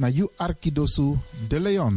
na you Arkidosu de Leon.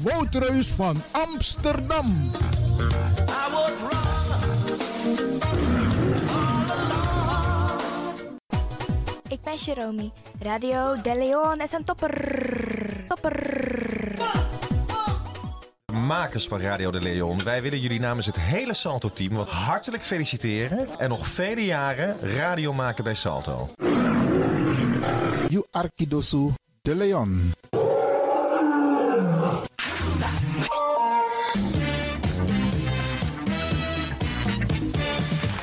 Woutreus van Amsterdam. Ik ben Jerome. Radio De Leon is een topper. Topper. Makers van Radio de Leon, wij willen jullie namens het hele Salto-team wat hartelijk feliciteren en nog vele jaren radio maken bij Salto. You Arkidosu de Leon.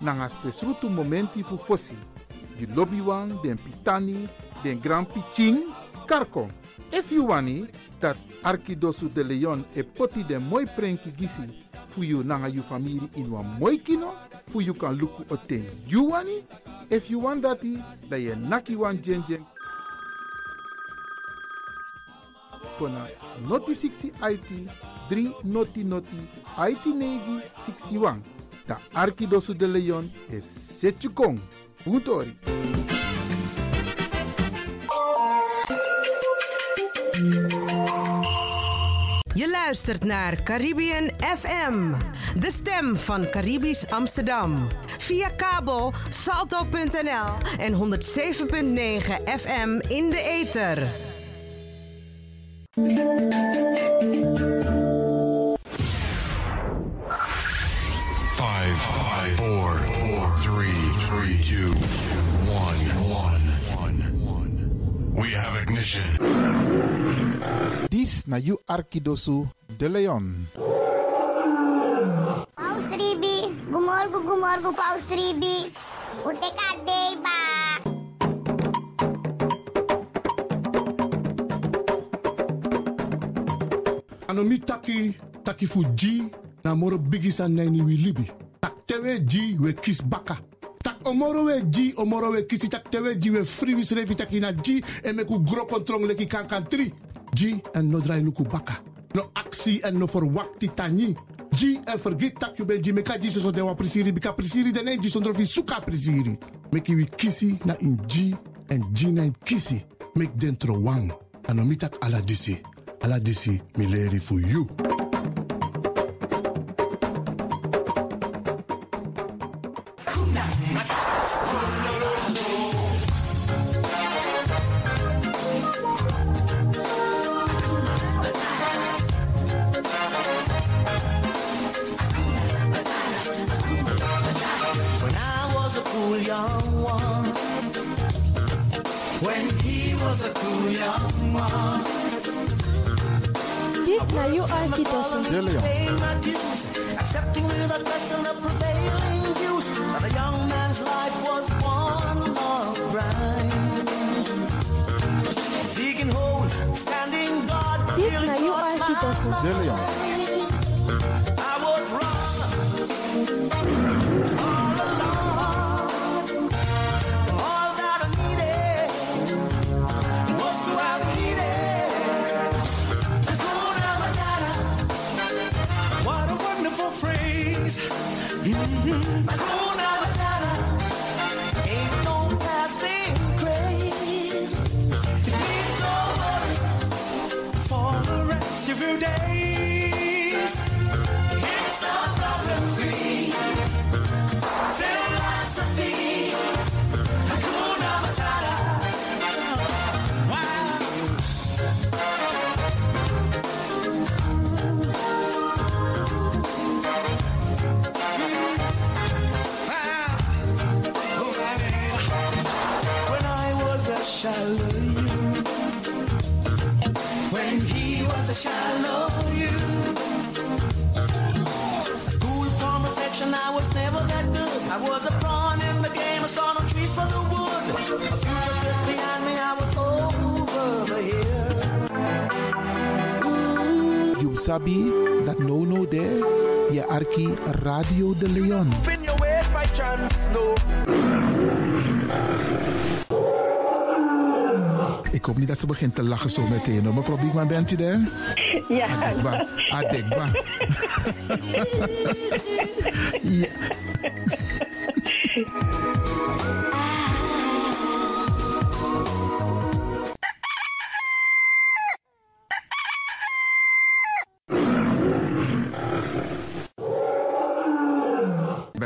nanga spesrutu momenti fu fosi. Di wan, den pitani, den grand piching, karko. If you wani, dat Arkidosu de Leon e poti den moi prenki gisi fu you nanga you family in wan moi kino, fu you kan luku o ten you wani. If you want dati, da ye naki wan. Kona noti 60 IT, 3 noti noti, IT negi 61. Arkidosu de Leon. Boetori. Je luistert naar Caribbean FM, de stem van Caribisch Amsterdam. Via kabel salto.nl en 107.9 FM in de ether. Five, five, four, four, three, three, two, one, one, one, one. We have ignition. Dis na you Arkidosu de Leon. Paus Ribi, gumorgo gumorgo Paus Ribi. Ute kadei ba. ano mi taki taki fu ji na moro bigi san nani wi libi tak tewe ji we kis baka. Tak omoro we ji omoro we kisi. Tak tewe ji we free wis revi taki na ji e me ku gro kontrong leki kan kan tri. Ji en no drai luku baka. No aksi en no for wakti tani ji en forget tak you ben ji. Me ka ji so de wa prisiri. Bika prisiri de ne ji sondro fi suka prisiri. Meki wi kisi na in ji en ji na in kisi. Mek dentro wang. Ano mi tak ala disi. Ala disi mi fu you till na it you was my Arkidosu De Leon. I was a pawn in the game, I saw no trees for the wood. A future slipped behind me, I was over the. You sabi that no no there. Je arki Radio de Leon. Spin your ways by chance, no. Ik hoop niet dat ze begint te lachen zo meteen. hoor. Mevrouw Biekman, bent u daar? Ja. Adekba. Adekba. ja.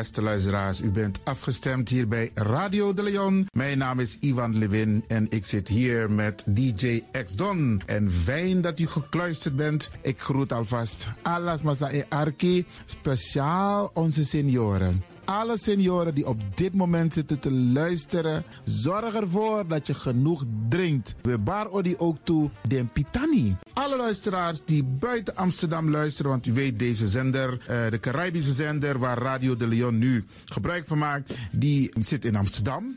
Beste luisteraars, u bent afgestemd hier bij Radio de Leon. Mijn naam is Ivan Levin en ik zit hier met DJ X Don. En fijn dat u gekluisterd bent. Ik groet alvast Alas Masa e Arki, speciaal onze senioren. Alle senioren die op dit moment zitten te luisteren, zorg ervoor dat je genoeg drinkt. We bar odi ook toe den pitani. Alle luisteraars die buiten Amsterdam luisteren, want u weet deze zender, eh, de Caribische zender waar Radio de Leon nu gebruik van maakt, die zit in Amsterdam.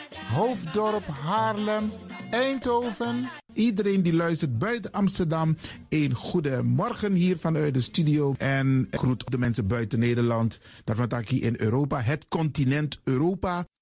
Hoofddorp, Haarlem, Eindhoven. Iedereen die luistert buiten Amsterdam, een goede morgen hier vanuit de studio. En groet de mensen buiten Nederland. Dat hier in Europa, het continent Europa.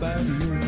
Bye.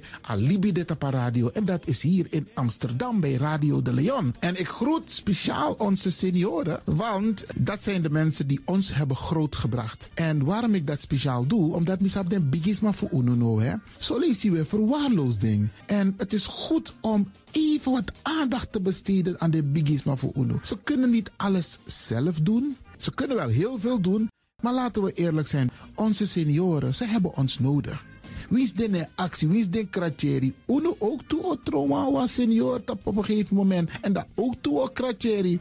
Alibi de Tapa Radio. En dat is hier in Amsterdam bij Radio de Leon. En ik groet speciaal onze senioren, want dat zijn de mensen die ons hebben grootgebracht. En waarom ik dat speciaal doe, omdat misap den bigisma voor ununo, hè. Zo weer verwaarloosding. En het is goed om even wat aandacht te besteden aan de bigisma voor uno. Ze kunnen niet alles zelf doen. Ze kunnen wel heel veel doen, maar laten we eerlijk zijn. Onze senioren, ze hebben ons nodig. Wie is de actie? Wie is de kratjeri? Uno ook toe o trauma wa senior tap op een gegeven moment. En dat ook toe o kratjeri.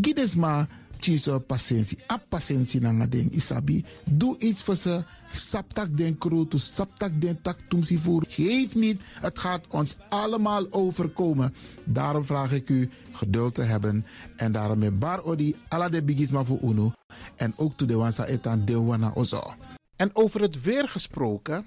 Gides maar tjiso patiëntie. A patiëntie na ding isabi. Doe iets voor ze. Saptak den kroto, saptak den tak tumsi voer. Geef niet, het gaat ons allemaal overkomen. Daarom vraag ik u geduld te hebben. En daarom met bar odi ala de bigisma voor uno. En ook toe de wansa etan de wana ozo. En over het weer gesproken,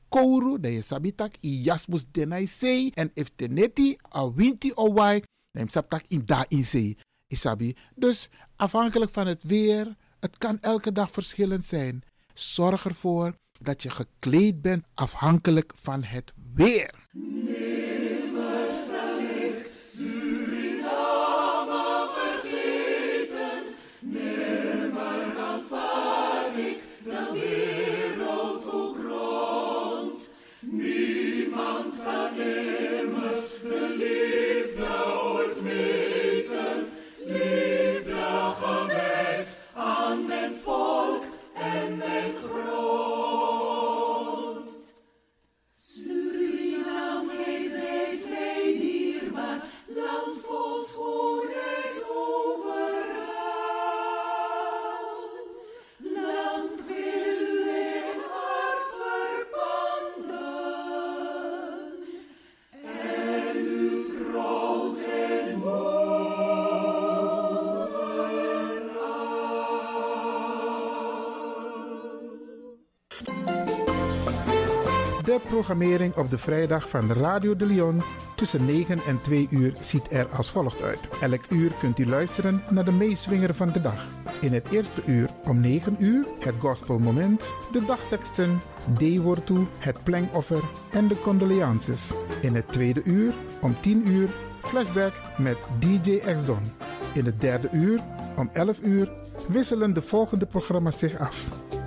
kouru, dan je sabitak i jasmus denai sei. En if a winti o wai, dan in da in sei. Isabi. Dus afhankelijk van het weer, het kan elke dag verschillend zijn. Zorg ervoor dat je gekleed bent afhankelijk van het weer. De programmering op de vrijdag van Radio de Leon tussen 9 en 2 uur ziet er als volgt uit. Elk uur kunt u luisteren naar de meeswinger van de dag. In het eerste uur om 9 uur het gospelmoment, de dagteksten, toe, het plengoffer en de condoleances. In het tweede uur om 10 uur flashback met DJ X-Don. In het derde uur om 11 uur wisselen de volgende programma's zich af.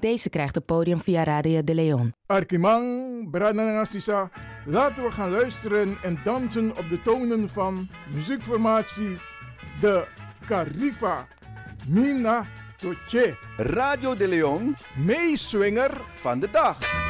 Ook deze krijgt het podium via Radio de Leon. Arkimang, Branana Sisa. Laten we gaan luisteren en dansen op de tonen van muziekformatie De Carifa. Mina Toche. Radio de Leon, meeswinger van de dag.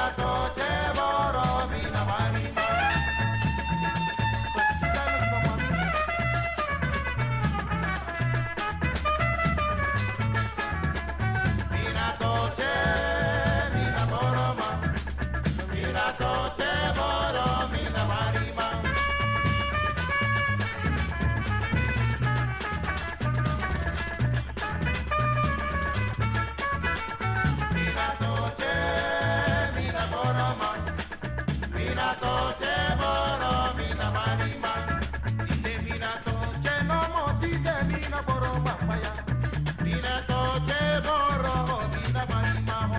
la coche.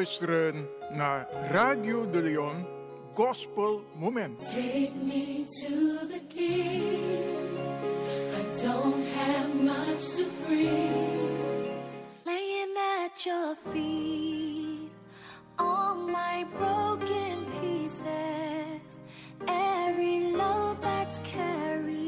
Luisteren naar Radio de Leon Gospel Moment. Take me to the king. I don't have much to bring. Laying at your feet, all my broken pieces, every load that's carried,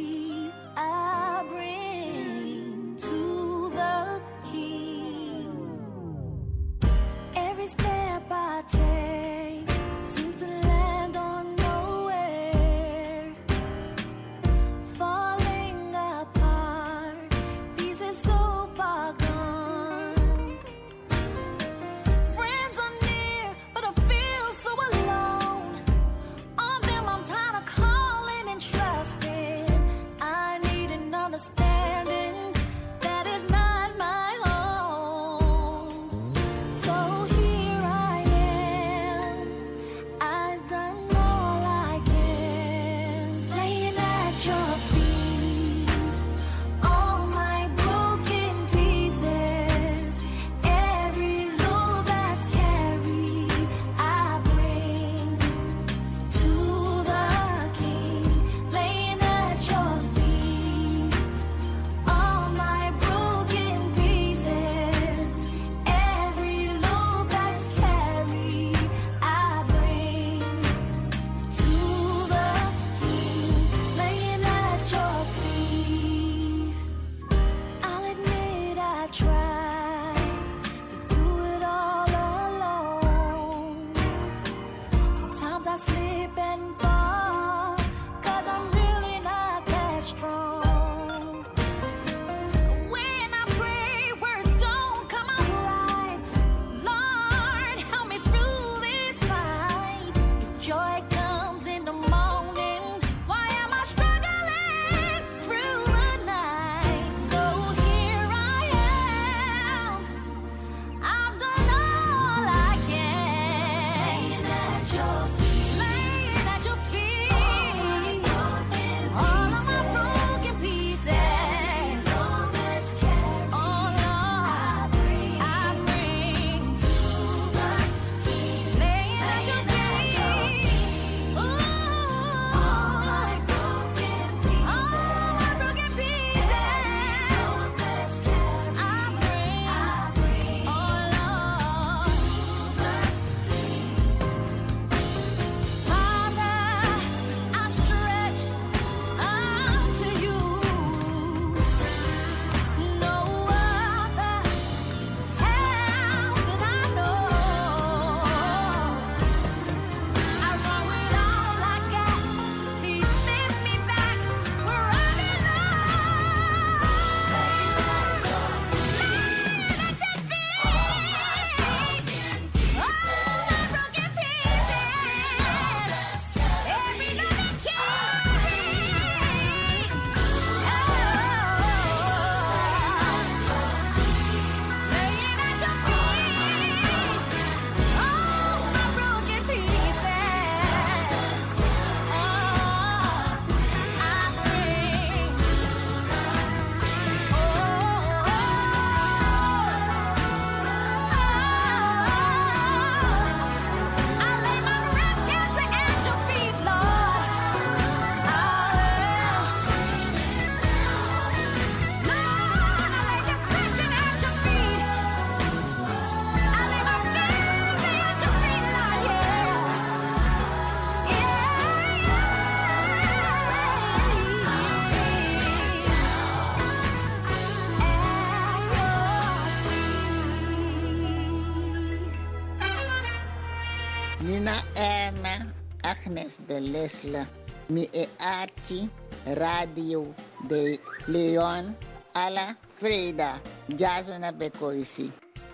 Nina Erna, Agnes de Lesle, mi e Archie, Radio de Leon, Ala Freda, Jasona Bekoisi,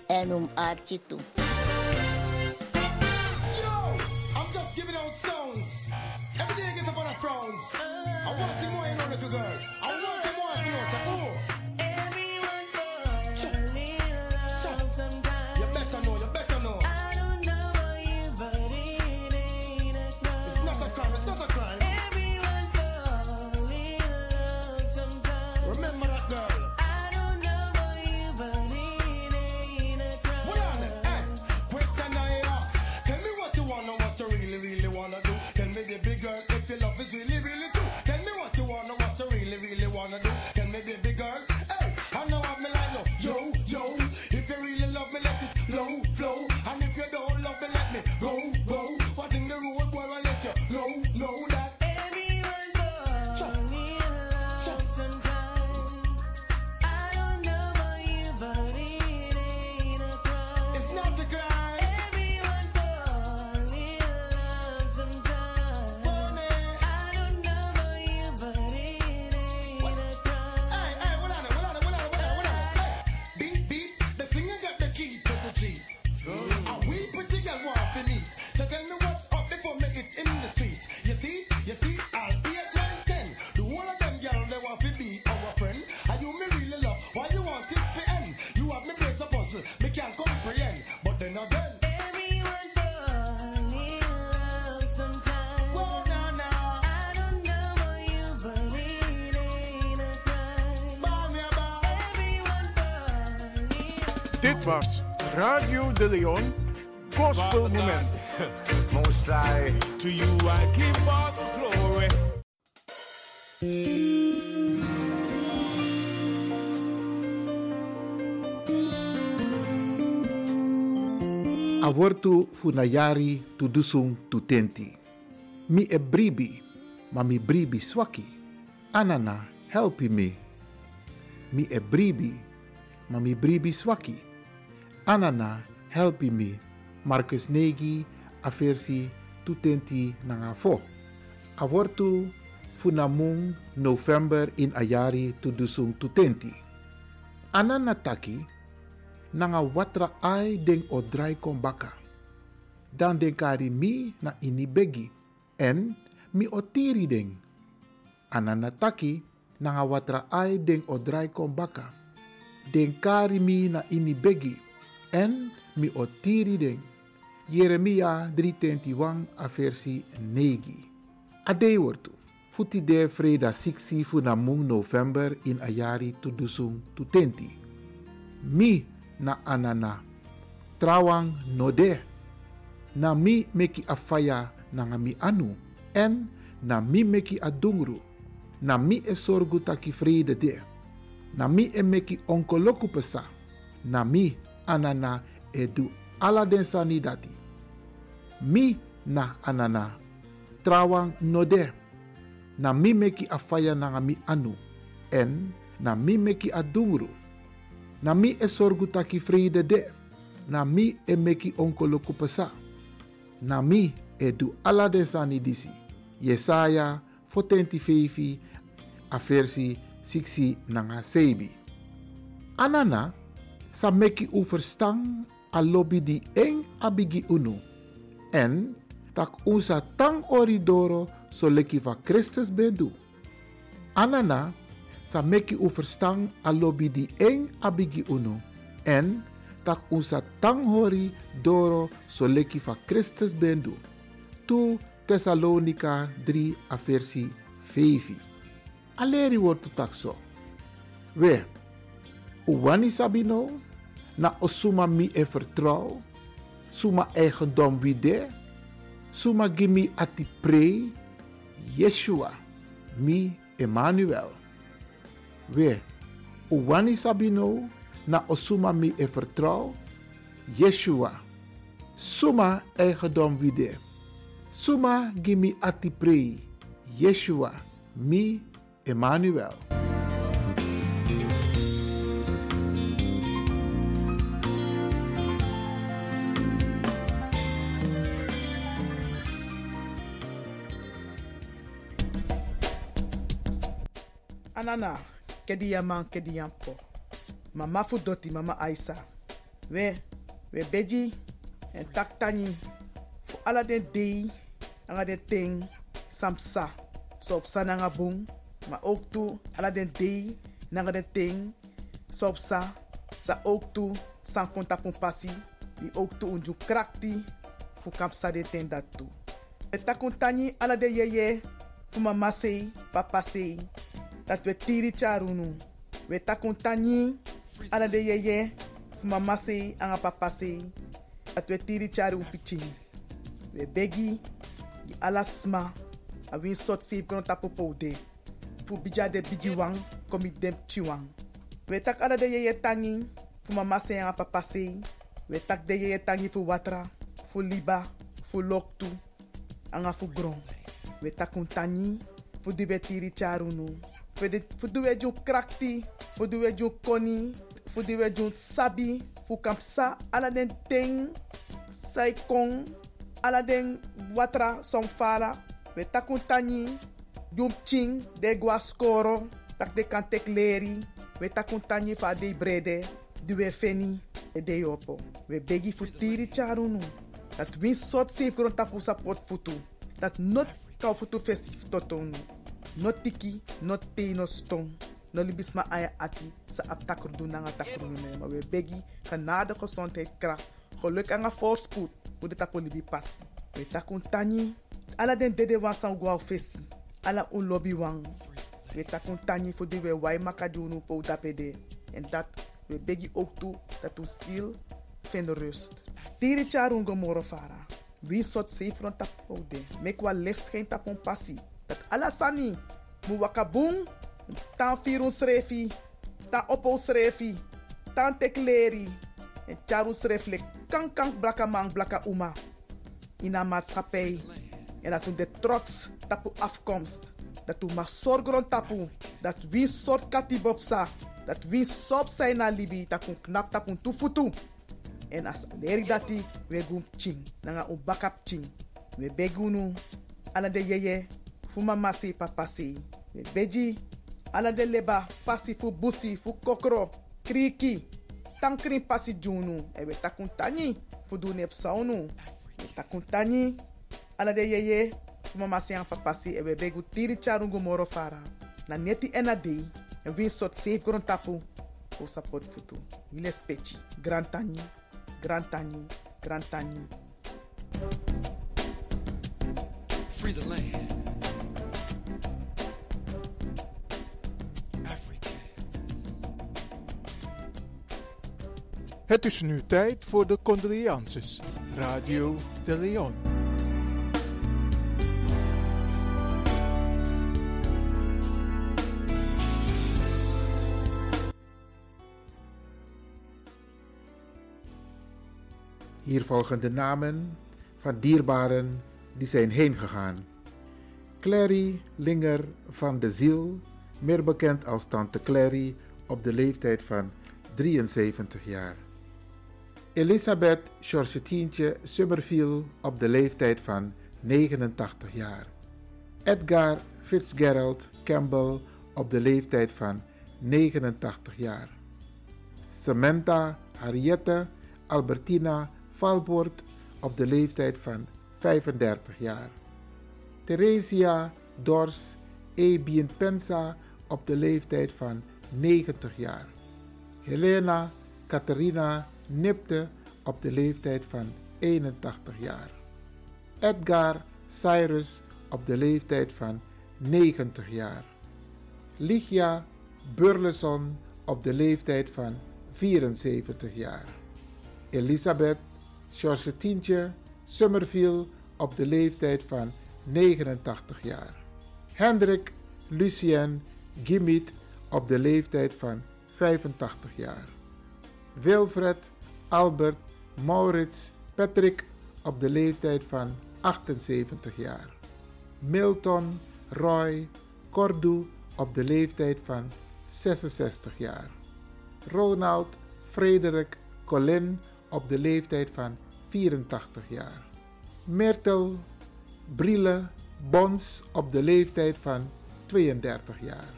en um Archie Dit was Radio de Leon Gospel Moment. Most High, to you I give all the glory. Avortu funayari tu dusung tu tenti. Mi e bribi, ma mi bribi swaki. Anana, helpi me. Mi e bribi, ma mi bribi swaki. Anana, helpi me. Marcus Negi, aversi tu tenti nanga fo. Avortu funamung November in ayari tu dusung tu tenti. Anana taki, nanga watra ai den o drai kon baka. Dan den kari mi na ini begi. En mi o tiri den. Anana taki nanga watra ai den o drai kon baka. Den kari mi na ini begi. En mi o tiri den. Jeremia 321 a versi 9. Ade wortu. Futi de freda 6 fu na mung November in ayari tu dusung tu tenti. Mi na anana. Trawang no de. Na mi meki afaya na nga mi anu. En na mi meki adungru. Na mi e sorgu taki vrede de. Na mi e meki onkoloku pesa. Na mi anana e du ala. Mi na anana. Trawang no de. Na mi meki afaya na mi anu. En na mi meki adungru na mi e sorgu vrede de. Na mi e meki onkoloku pesa. Na mi e du. Yesaya 45 a versi 6 nanga sebi. Anana sa meki u verstang di eng abigi unu. En tak unsa tang oridoro so leki va Christus bendu. Anana sa meki u verstang di eng abigi unu. En tak unsa tang hori doro so leki va Christus bendu. Tu Thessalonica 3 a versi 5. Aleri wordt tak so. We, uwani sabino, na osuma mi e vertrouw, suma eigendom wide, suma gimi ati prei, Yeshua, mi Emmanuel. We, uwani sabino, na osuma mi e vertrouw, Yeshua, suma eigendom wide, suma gimi ati prei, Yeshua, mi Emmanuel. Anana, kedi yaman, kedi yampo. Mama fu doti, mama Aisa. We, we beji, en tak tani. Fu ala dei, anga ting, samsa. So op sa. Maar ook toe, ala den dei, nanga ting, so sa. Sa ook toe, san konta pon pasi. Die ook toe unju krakti, fu kamp sa de ten dat toe. We takuntani ala de yeye, fu mama sei, papa sei. Dat we tiri charunu. We takuntani ala de yeye, mama sei, anga papa sei. Dat we tiri charu. We begi, di ala sma, a win sot save kono tapo poude. Fu bija de bigi wang, komi dem chiwang. We tak ala de yeye tangi, fu mama sei, anga papa sei. We tak de yeye tangi fu watra, fu liba, fu loktu, anga fu gron. We tak un tani, fu di we tiri charunu. Di we ju krakti, fu di we ju koni, we ju sabi, fu kampsa den ting, sai kong, ala den watra song fara. We tak un tani, jum ching, de gua skoro, tak de kan tek leri. We tak un tani fa de brede, di we feni, e de yopo. We begi fu tiri charunu. Dat win sot safe kron tapu sapot futu. Dat not kau futu festif totonu. Not tiki, not te no stong. No libis ma aya ati sa ap takru nanga me. Maar we begi genade gezondheid kracht. Geluk en voorspoed. Hoe de tapu libi passi. We takun tani. Ala den dede wan san fesi. Ala un lobby wang. We takun tani voor die we wai makadunu po dapede. En dat we begi ook toe dat u ziel vind rust. Tiri charun gomoro fara. Wie sot sefron tapo de. Mek wa licht geen tapon passi. Dat alasani. Mu wakabung. Tan firun srefi. Tan opo srefi. Tan tekleri. En charun sreflek. Kan kan blaka uma. In maatschappij. En dat de trots tapu afkomst. Dat u mag zorgen tapu. Dat wie soort katibopsa. Dat wie sop zijn libi. Dat kun knap tapun tufutu. En as leri dati we gum ching. Nanga bakap ching. We begunu. Yeye. Fu mama si papa si. We beji. Ala de leba. Pasi fu busi. Fu kokro. Kriki. Tankrin pasi junu. E we takun tani. Fu du nep saunu. We takun tani. Ala de yeye. Fu mama si an papa si. E we begu tiri charungu moro fara. Na neti ena dei. En sot safe gron tapu. Fu support futu. Wile spechi. Grand tani. Tani. Free the land. Het is nu tijd voor de condolences. Radio de Leon. Hier volgen de namen van dierbaren die zijn heengegaan. Clary Linger van de Ziel, meer bekend als Tante Clary, op de leeftijd van 73 jaar. Elisabeth Georgetientje Summerfield op de leeftijd van 89 jaar. Edgar Fitzgerald Campbell op de leeftijd van 89 jaar. Samantha Harriette Albertina Valbord op de leeftijd van 35 jaar. Theresia Dors Ebien Pensa op de leeftijd van 90 jaar. Helena Catharina Nipte op de leeftijd van 81 jaar. Edgar Cyrus op de leeftijd van 90 jaar. Ligia Burleson op de leeftijd van 74 jaar. Elisabeth Georgetientje Summerfield op de leeftijd van 89 jaar. Hendrik Lucien Gimmiet op de leeftijd van 85 jaar. Wilfred Albert Maurits Patrick op de leeftijd van 78 jaar. Milton Roy Cordu op de leeftijd van 66 jaar. Ronald Frederik Colin op de leeftijd van 84 jaar. Myrtle Brille Bons op de leeftijd van 32 jaar.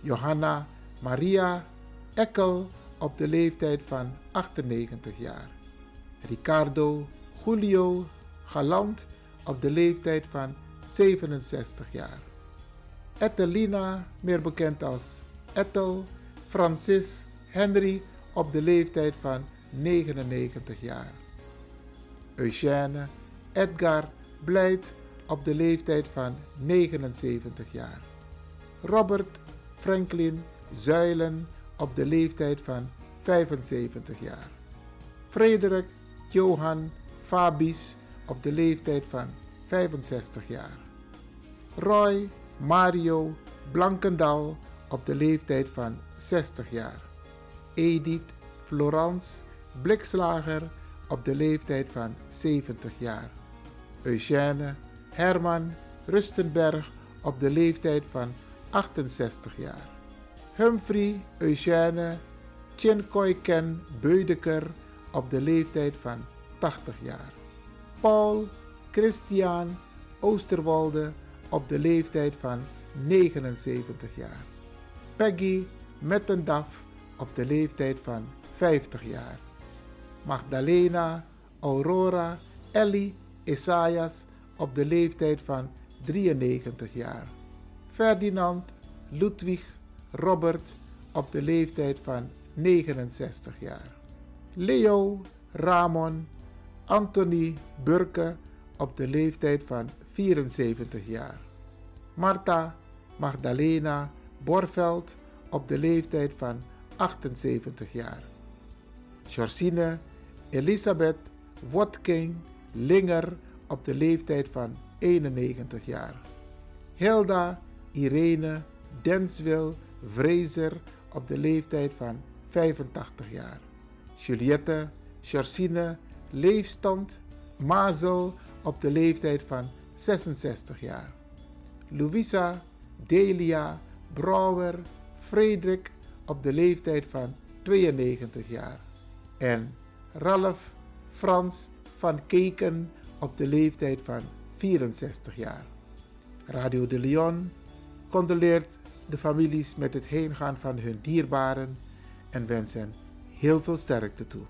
Johanna Maria Ekkel op de leeftijd van 98 jaar. Ricardo Julio Galant op de leeftijd van 67 jaar. Ethelina, meer bekend als Ethel Francis Henry op de leeftijd van 99 jaar. Eugène Edgar Blijt op de leeftijd van 79 jaar. Robert Franklin Zuilen op de leeftijd van 75 jaar. Frederik Johan Fabies op de leeftijd van 65 jaar. Roy Mario Blankendal op de leeftijd van 60 jaar. Edith Florence Blikslager op de leeftijd van 70 jaar. Eugène Herman Rustenberg op de leeftijd van 68 jaar. Humphrey Eugène Chinkoyken Beudeker op de leeftijd van 80 jaar. Paul Christian Oosterwolde op de leeftijd van 79 jaar. Peggy Mettendaf op de leeftijd van 50 jaar. Magdalena Aurora Ellie Isaias op de leeftijd van 93 jaar. Ferdinand Ludwig Robert op de leeftijd van 69 jaar. Leo Ramon Anthony Burke op de leeftijd van 74 jaar. Marta Magdalena Borveld op de leeftijd van 78 jaar. Georgine Elisabeth Wotking Linger op de leeftijd van 91 jaar. Hilda Irene Denswil Vrezer op de leeftijd van 85 jaar. Juliette Georgine Leefstand Mazel op de leeftijd van 66 jaar. Louisa Delia Brouwer Frederik op de leeftijd van 92 jaar. En Ralph Frans van Keken op de leeftijd van 64 jaar. Radio de Leon condoleert de families met het heengaan van hun dierbaren en wens hen heel veel sterkte toe.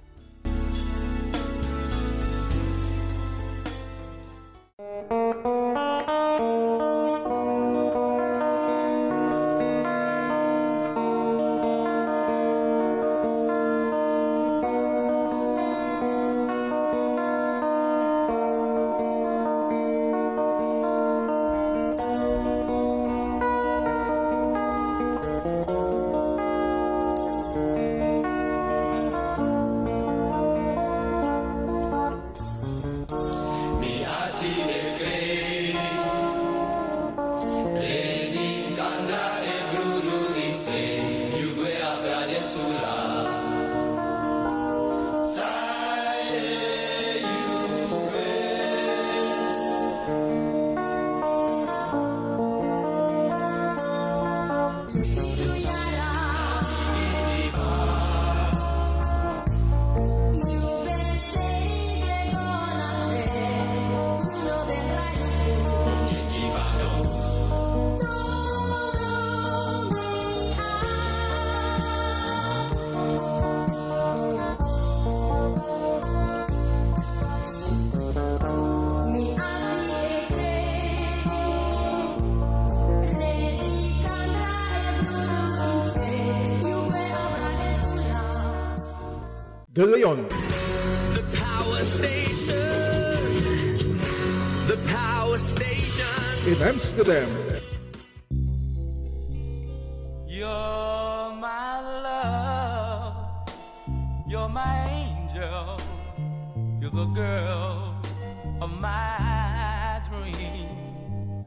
You're my love, you're my angel, you're the girl of my dream.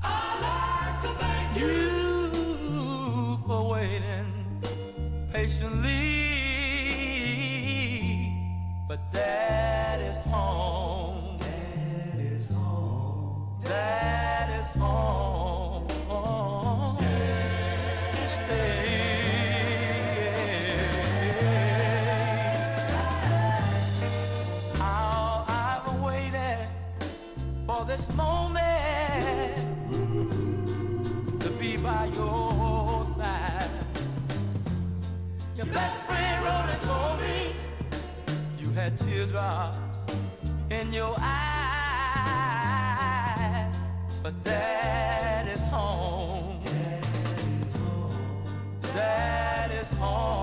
I'd like to thank you for waiting patiently, but that is best friend and told me you had teardrops in your eyes, but that is home. That is home.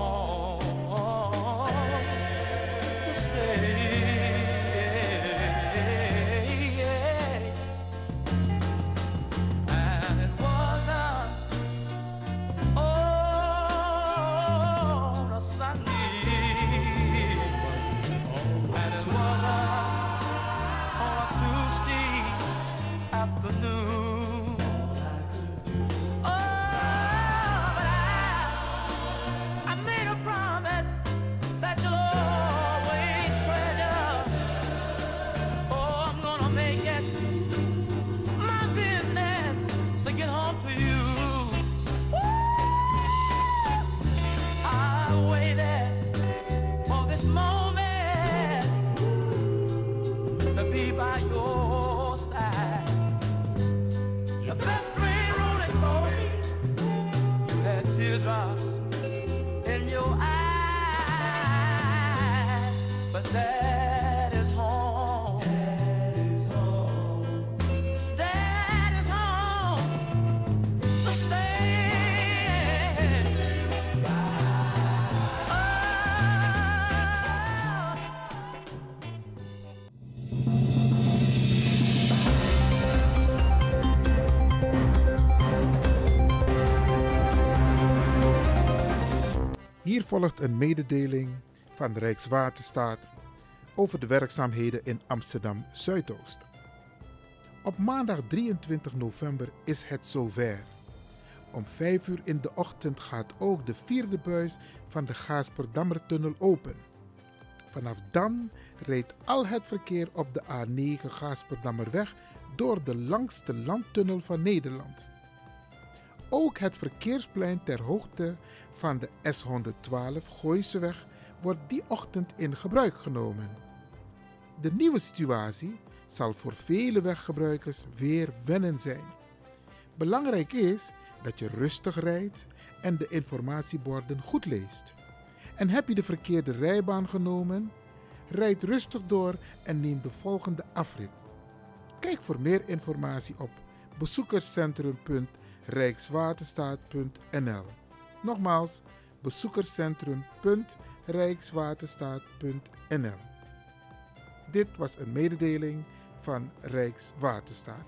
Volgt een mededeling van Rijkswaterstaat over de werkzaamheden in Amsterdam Zuidoost. Op maandag 23 november is het zover. Om 5 uur in de ochtend gaat ook de vierde buis van de Gaasperdammertunnel open. Vanaf dan rijdt al het verkeer op de A9 Gaasperdammerweg door de langste landtunnel van Nederland. Ook het verkeersplein ter hoogte van de S112 Gooiseweg wordt die ochtend in gebruik genomen. De nieuwe situatie zal voor vele weggebruikers weer wennen zijn. Belangrijk is dat je rustig rijdt en de informatieborden goed leest. En heb je de verkeerde rijbaan genomen? Rijd rustig door en neem de volgende afrit. Kijk voor meer informatie op bezoekerscentrum.rijkswaterstaat.nl. Nogmaals, bezoekerscentrum.rijkswaterstaat.nl. Dit was een mededeling van Rijkswaterstaat.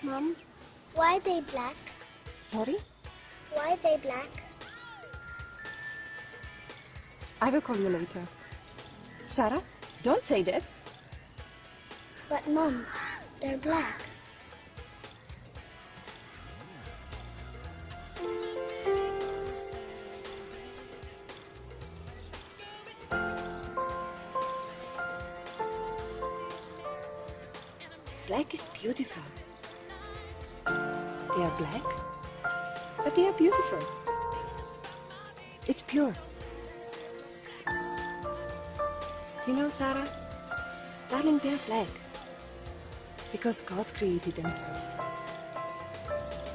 Mom, why they black? Sorry? Why they black? I will call you later. Sarah, don't say that. But mom, they're black. Black because God created them first.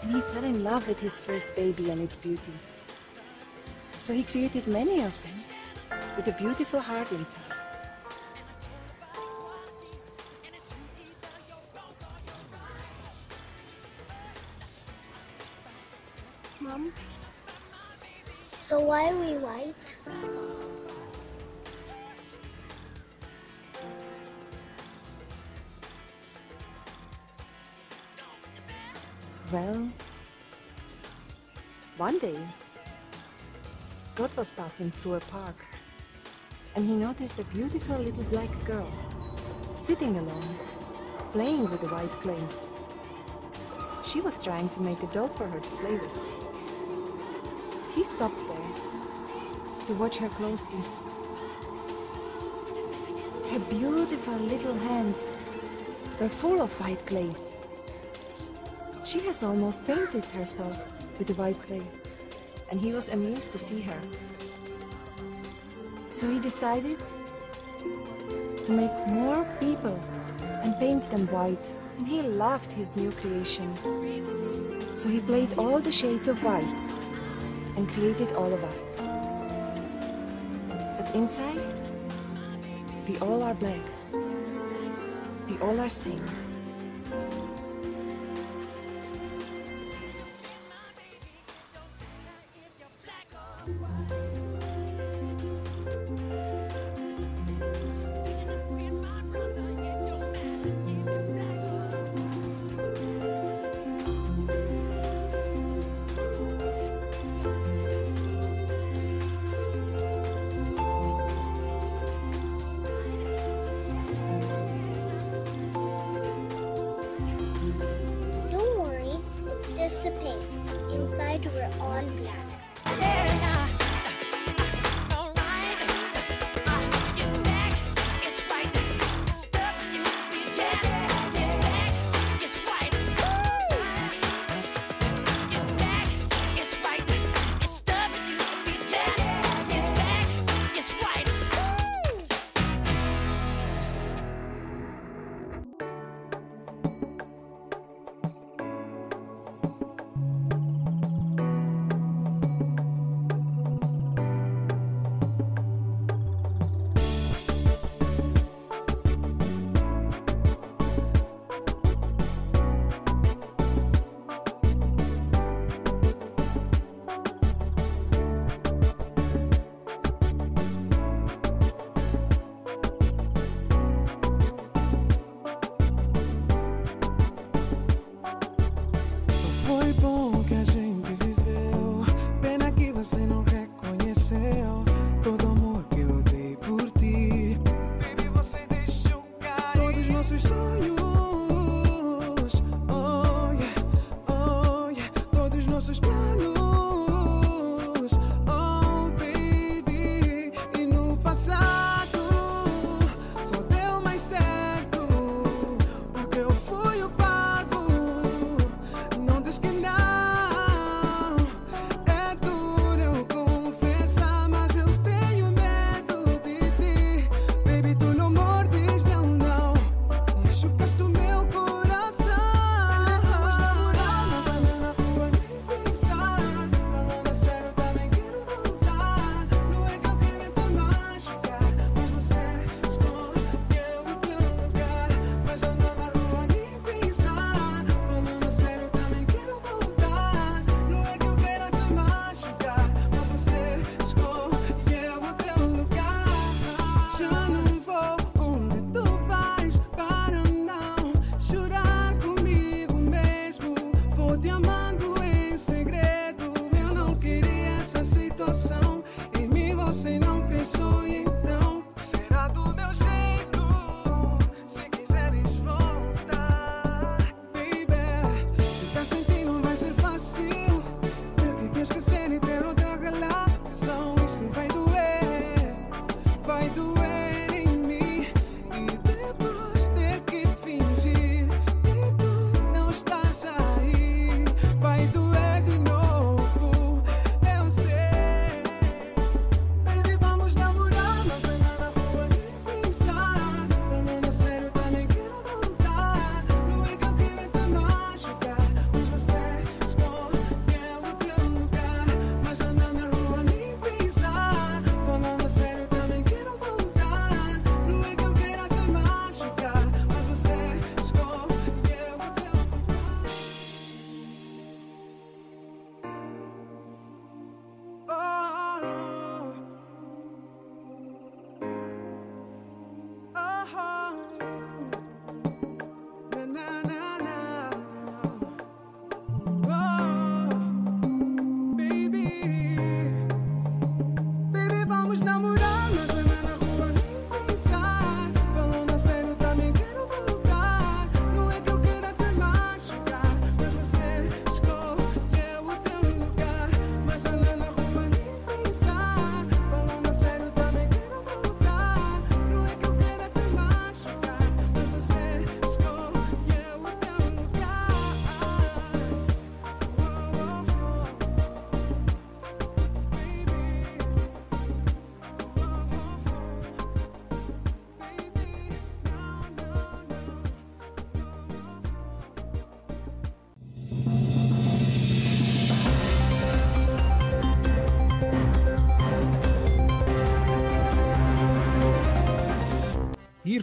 And He fell in love with His first baby and its beauty. So He created many of them with a beautiful heart inside. Mom, so why are we white? Was passing through a park and he noticed a beautiful little black girl sitting alone, playing with a white clay. She was trying to make a doll for her to play with. He stopped there to watch her closely. Her beautiful little hands were full of white clay. She has almost painted herself with the white clay, and he was amused to see her. So he decided to make more people and paint them white, and he loved his new creation. So he played all the shades of white and created all of us. But inside, we all are black. We all are same. Você não pensou em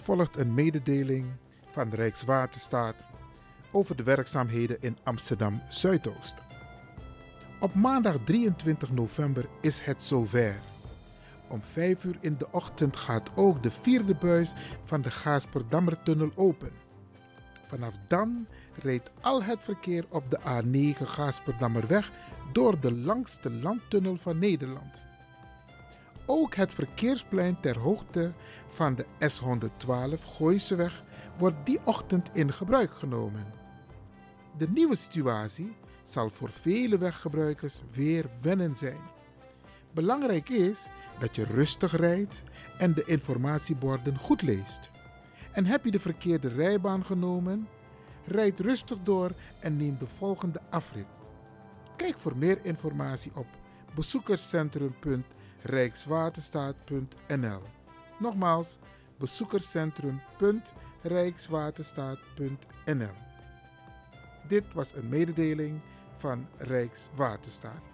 volgt een mededeling van de Rijkswaterstaat over de werkzaamheden in Amsterdam Zuidoost. Op maandag 23 november is het zover. Om 5 uur in de ochtend gaat ook de vierde buis van de Gaasperdammertunnel open. Vanaf dan rijdt al het verkeer op de A9 Gaasperdammerweg door de langste landtunnel van Nederland. Ook het verkeersplein ter hoogte van de S112 Gooiseweg wordt die ochtend in gebruik genomen. De nieuwe situatie zal voor vele weggebruikers weer wennen zijn. Belangrijk is dat je rustig rijdt en de informatieborden goed leest. En heb je de verkeerde rijbaan genomen? Rijd rustig door en neem de volgende afrit. Kijk voor meer informatie op bezoekerscentrum.rijkswaterstaat.nl. Nogmaals, bezoekerscentrum.rijkswaterstaat.nl. Dit was een mededeling van Rijkswaterstaat.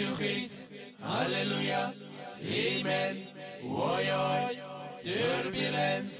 to Christ. Hallelujah. Amen. Woyoy. Turbulence.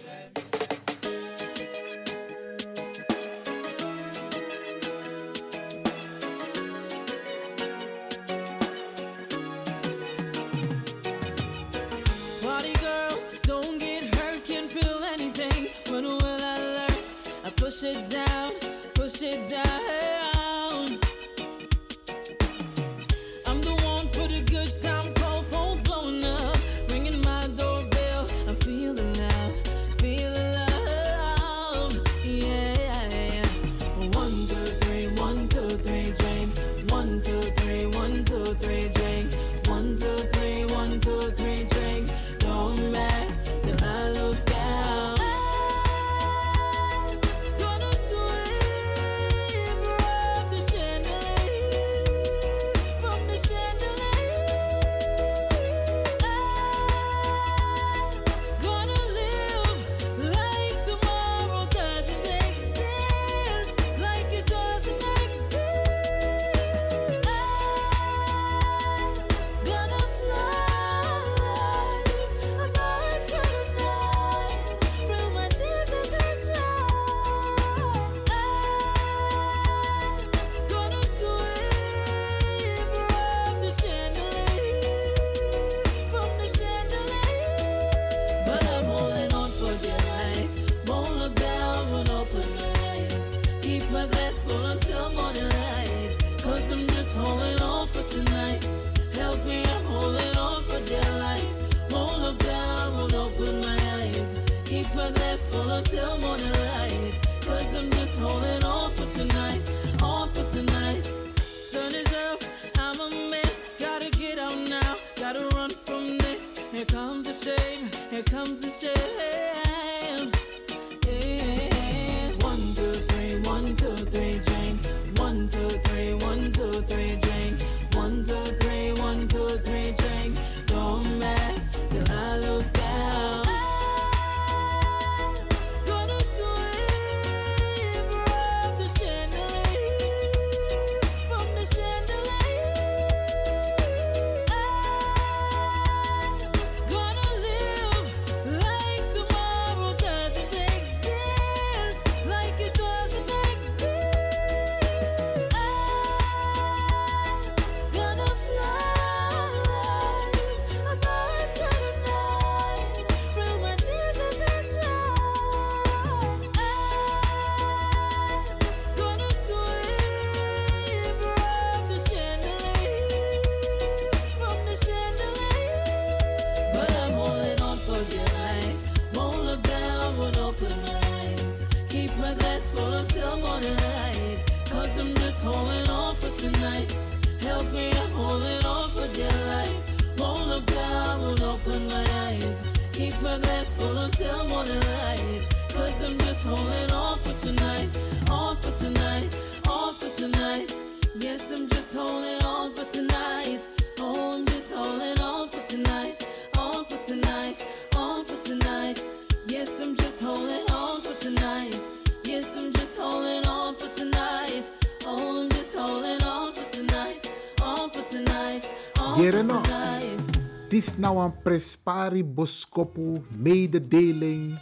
Een Prespari Boskopu mededeling.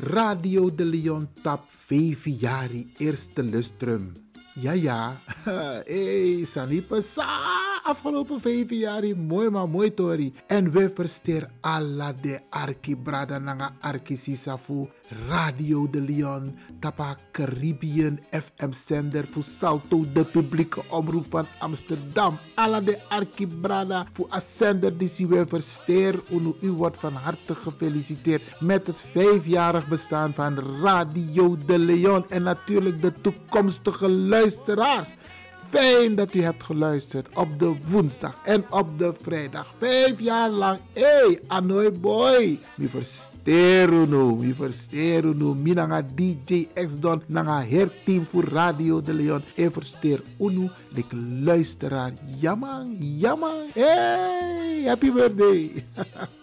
Radio de Leon tap 5 jari eerste lustrum. Ja, ja. hey, Sanipa sa. Afgelopen vijf jaar, mooi maar mooi tori. En we versteer alla de arki brada nanga arki sisafu. Radio de Leon, tapa Caribbean FM zender voor Salto, de publieke omroep van Amsterdam. Alla de arki voor een zender die we versteer. U wordt van harte gefeliciteerd met het vijfjarig bestaan van Radio de Leon. En natuurlijk de toekomstige luisteraars. Fijn dat u hebt geluisterd op de woensdag en op de vrijdag. Vijf jaar lang. Hey, Anoy boy. Mi versteer nu. Mi versteer nu. Mi nanga DJ X Don. Nanga herteam voor Radio de Leon. E versteer unu. De luisteraar. Jamang, jamang. Hey, happy birthday.